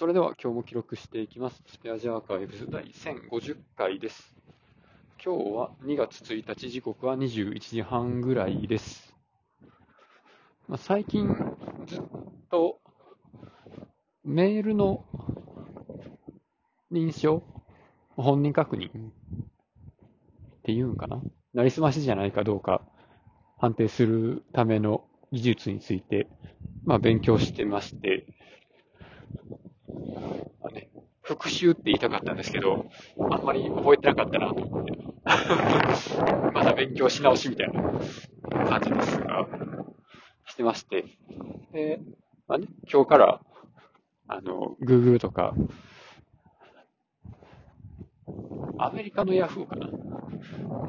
それでは今日も記録していきます。スペアジアーカイブス第1050回です。今日は2月1日、時刻は21時半ぐらいです。まあ、最近ずっとメールの認証本人確認っていうんかな？なりすましじゃないかどうか判定するための技術について、まあ、勉強してまして、あね、復習って言いたかったんですけど、あんまり覚えてなかったなと思って、また勉強し直しみたいな感じですが、してまして、で、まあね、今日から、あの、Google とか、アメリカの Yahoo かな？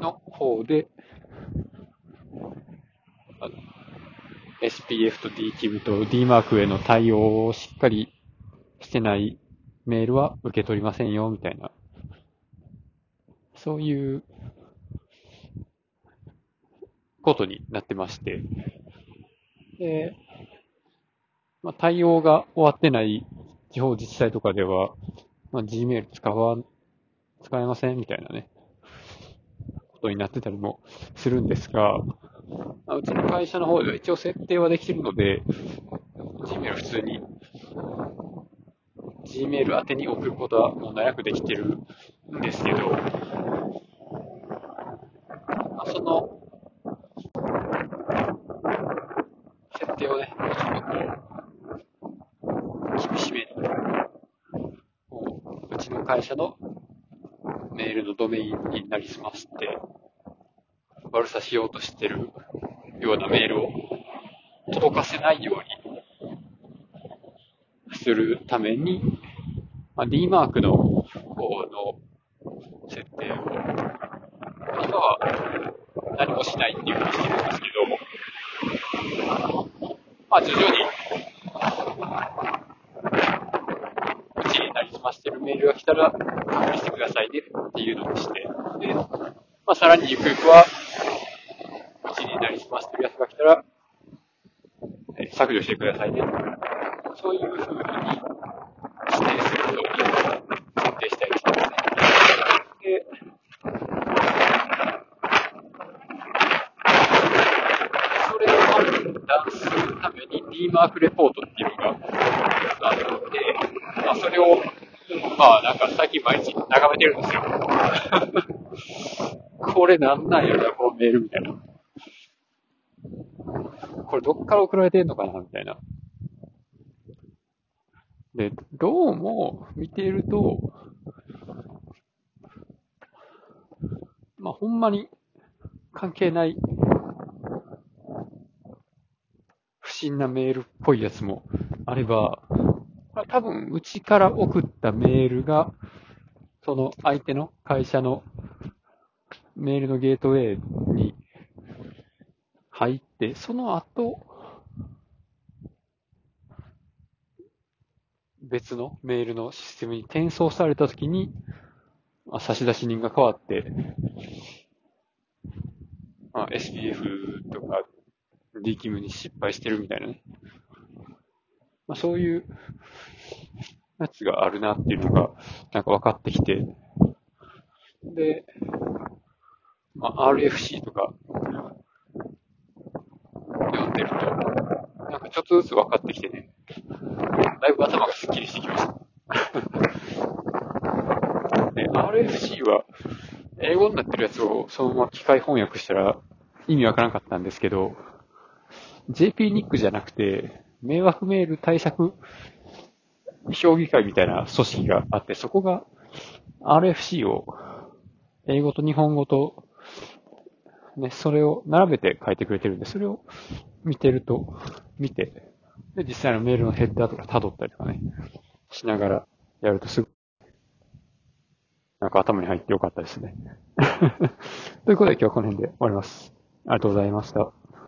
の方で、SPF と DKIM と DMARC への対応をしっかりしてないメールは受け取りませんよ、みたいな。そういうことになってまして。で、まあ、対応が終わってない地方自治体とかでは、まあ、Gmail 使わ、使えませんみたいなね、ことになってたりもするんですが、まあうちの会社の方では一応設定はできてるので、Gmail 普通に Gmail 宛てに送ることは問題なくできてるんですけど、まあ、その、設定をね、もちょっとこう、厳しめに、こううちの会社のメールのドメインになりすまして、悪さしようとしてるようなメールを届かせないようにするために、まあ、D マークの方の設定を、今は何もしないっていうふうにしてるんですけど、まあ徐々に、うちになりすましてるメールが来たら、確認してくださいねっていうのにして、で、まあさらにゆくゆくは、うちになりすましてるやつが来たら、削除してくださいね。そういうふうに指定するように設定したいですね。で、それを判断するために D マークレポートっていうのがあって、まあ、それを、まあなんか最近毎日眺めてるんですよ。これなんなんやろな、このメールみたいな。これどっから送られてんのかなみたいな。で、どうも見ていると、まあ、ほんまに関係ない不審なメールっぽいやつもあれば、多分うちから送ったメールが、その相手の会社のメールのゲートウェイに入って、その後、別のメールのシステムに転送されたときに、差出人が変わって、まあ、SPF とか DKIM に失敗してるみたいなね。まあ、そういうやつがあるなっていうのが、なんか分かってきて、で、まあ、RFC とか読んでると、なんかちょっとずつ分かってきてね、だいぶ頭がスッキリしてきました。で、RFC は、英語になってるやつをそのまま機械翻訳したら意味わからなかったんですけど、JPNIC じゃなくて、迷惑メール対策評議会みたいな組織があって、そこが RFC を英語と日本語と、ね、それを並べて書いてくれてるんで、それを見てると、見て、で、実際のメールのヘッダーとか辿ったりとかね、しながらやるとすぐ、なんか頭に入ってよかったですね。ということで今日はこの辺で終わります。ありがとうございました。